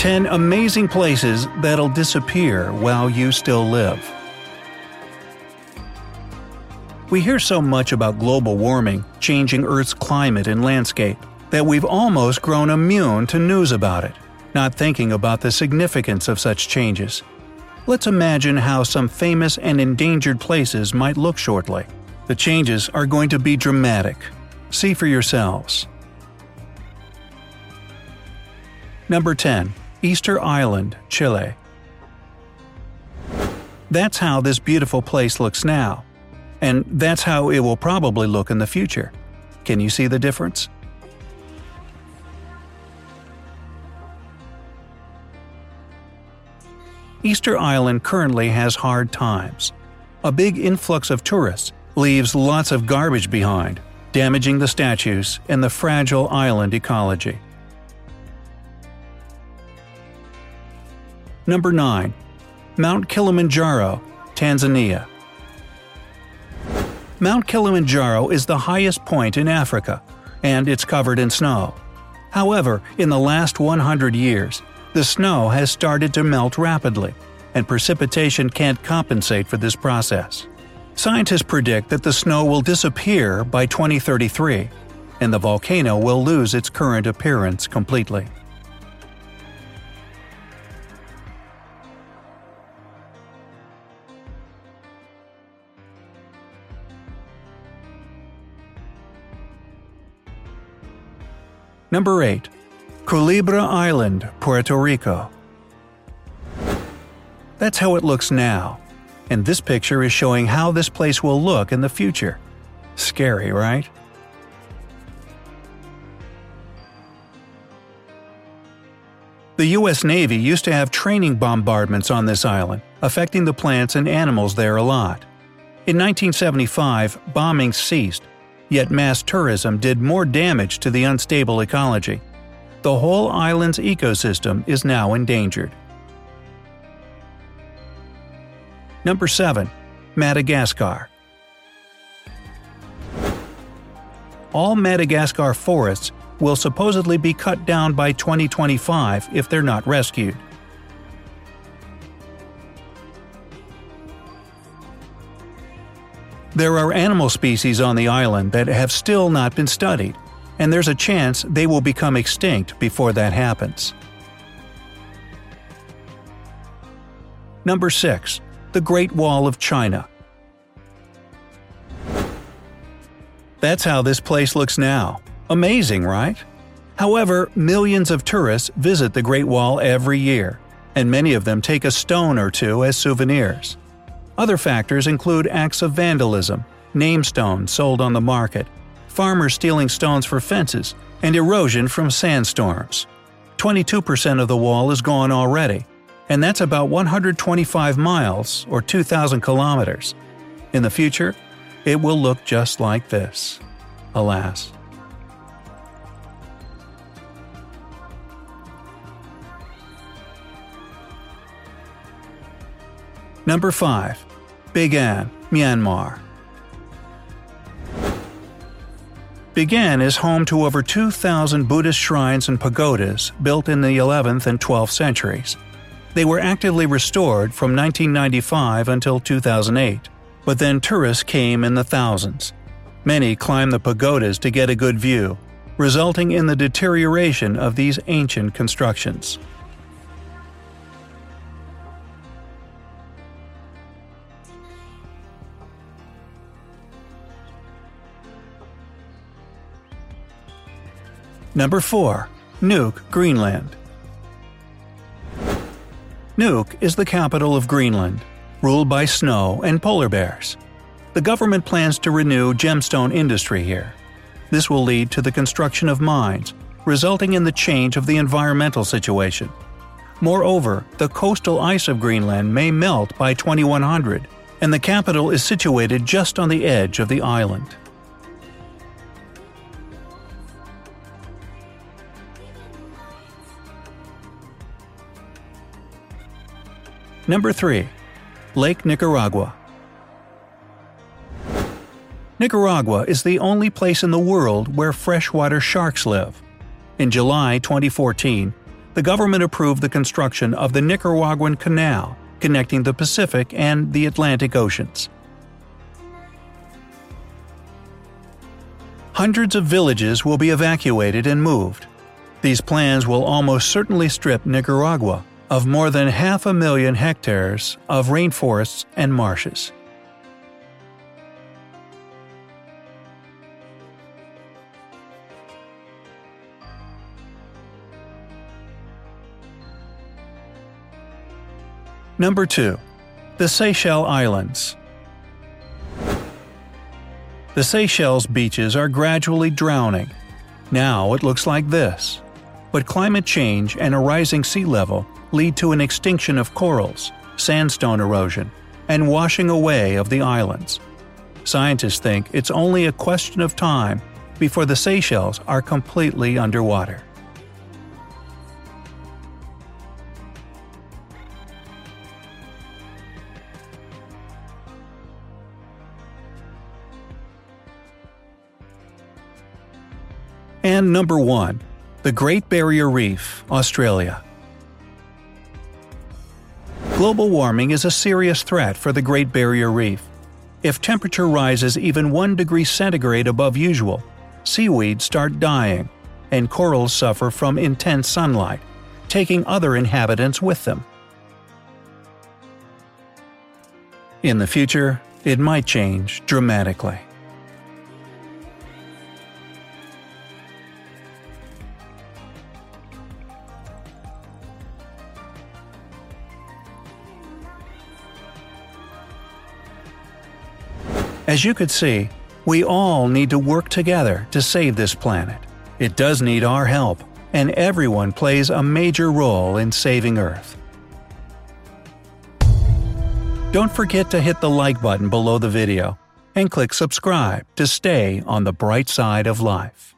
10 amazing places that'll disappear while you still live. We hear so much about global warming, changing Earth's climate and landscape, that we've almost grown immune to news about it, not thinking about the significance of such changes. Let's imagine how some famous and endangered places might look shortly. The changes are going to be dramatic. See for yourselves. Number 10. Easter Island, Chile. That's how this beautiful place looks now. And that's how it will probably look in the future. Can you see the difference? Easter Island currently has hard times. A big influx of tourists leaves lots of garbage behind, damaging the statues and the fragile island ecology. Number 9. Mount Kilimanjaro, Tanzania. Mount Kilimanjaro is the highest point in Africa, and it's covered in snow. However, in the last 100 years, the snow has started to melt rapidly, and precipitation can't compensate for this process. Scientists predict that the snow will disappear by 2033, and the volcano will lose its current appearance completely. Number 8. Culebra Island, Puerto Rico. That's how it looks now, and this picture is showing how this place will look in the future. Scary, right? The U.S. Navy used to have training bombardments on this island, affecting the plants and animals there a lot. In 1975, bombing ceased, yet mass tourism did more damage to the unstable ecology. The whole island's ecosystem is now endangered. Number 7. Madagascar All Madagascar forests will supposedly be cut down by 2025 if they're not rescued. There are animal species on the island that have still not been studied, and there's a chance they will become extinct before that happens. Number 6. The Great Wall of China. That's how this place looks now. Amazing, right? However, millions of tourists visit the Great Wall every year, and many of them take a stone or two as souvenirs. Other factors include acts of vandalism, name stones sold on the market, farmers stealing stones for fences, and erosion from sandstorms. 22% of the wall is gone already, and that's about 125 miles or 2,000 kilometers. In the future, it will look just like this. Alas. Number 5. Bagan, Myanmar. Bagan is home to over 2,000 Buddhist shrines and pagodas built in the 11th and 12th centuries. They were actively restored from 1995 until 2008, but then tourists came in the thousands. Many climbed the pagodas to get a good view, resulting in the deterioration of these ancient constructions. Number 4. Nuuk, Greenland. Nuuk is the capital of Greenland, ruled by snow and polar bears. The government plans to renew gemstone industry here. This will lead to the construction of mines, resulting in the change of the environmental situation. Moreover, the coastal ice of Greenland may melt by 2100, and the capital is situated just on the edge of the island. Number 3. Lake Nicaragua. Nicaragua is the only place in the world where freshwater sharks live. In July 2014, the government approved the construction of the Nicaraguan Canal, connecting the Pacific and the Atlantic Oceans. Hundreds of villages will be evacuated and moved. These plans will almost certainly strip Nicaragua of more than half a million hectares of rainforests and marshes. Number 2. The Seychelles Islands. The Seychelles beaches are gradually drowning. Now it looks like this. But climate change and a rising sea level lead to an extinction of corals, sandstone erosion, and washing away of the islands. Scientists think it's only a question of time before the Seychelles are completely underwater. And number 1. The Great Barrier Reef, Australia. Global warming is a serious threat for the Great Barrier Reef. If temperature rises even 1 degree centigrade above usual, seaweeds start dying, and corals suffer from intense sunlight, taking other inhabitants with them. In the future, it might change dramatically. As you could see, we all need to work together to save this planet. It does need our help, and everyone plays a major role in saving Earth. Don't forget to hit the like button below the video and click subscribe to stay on the bright side of life.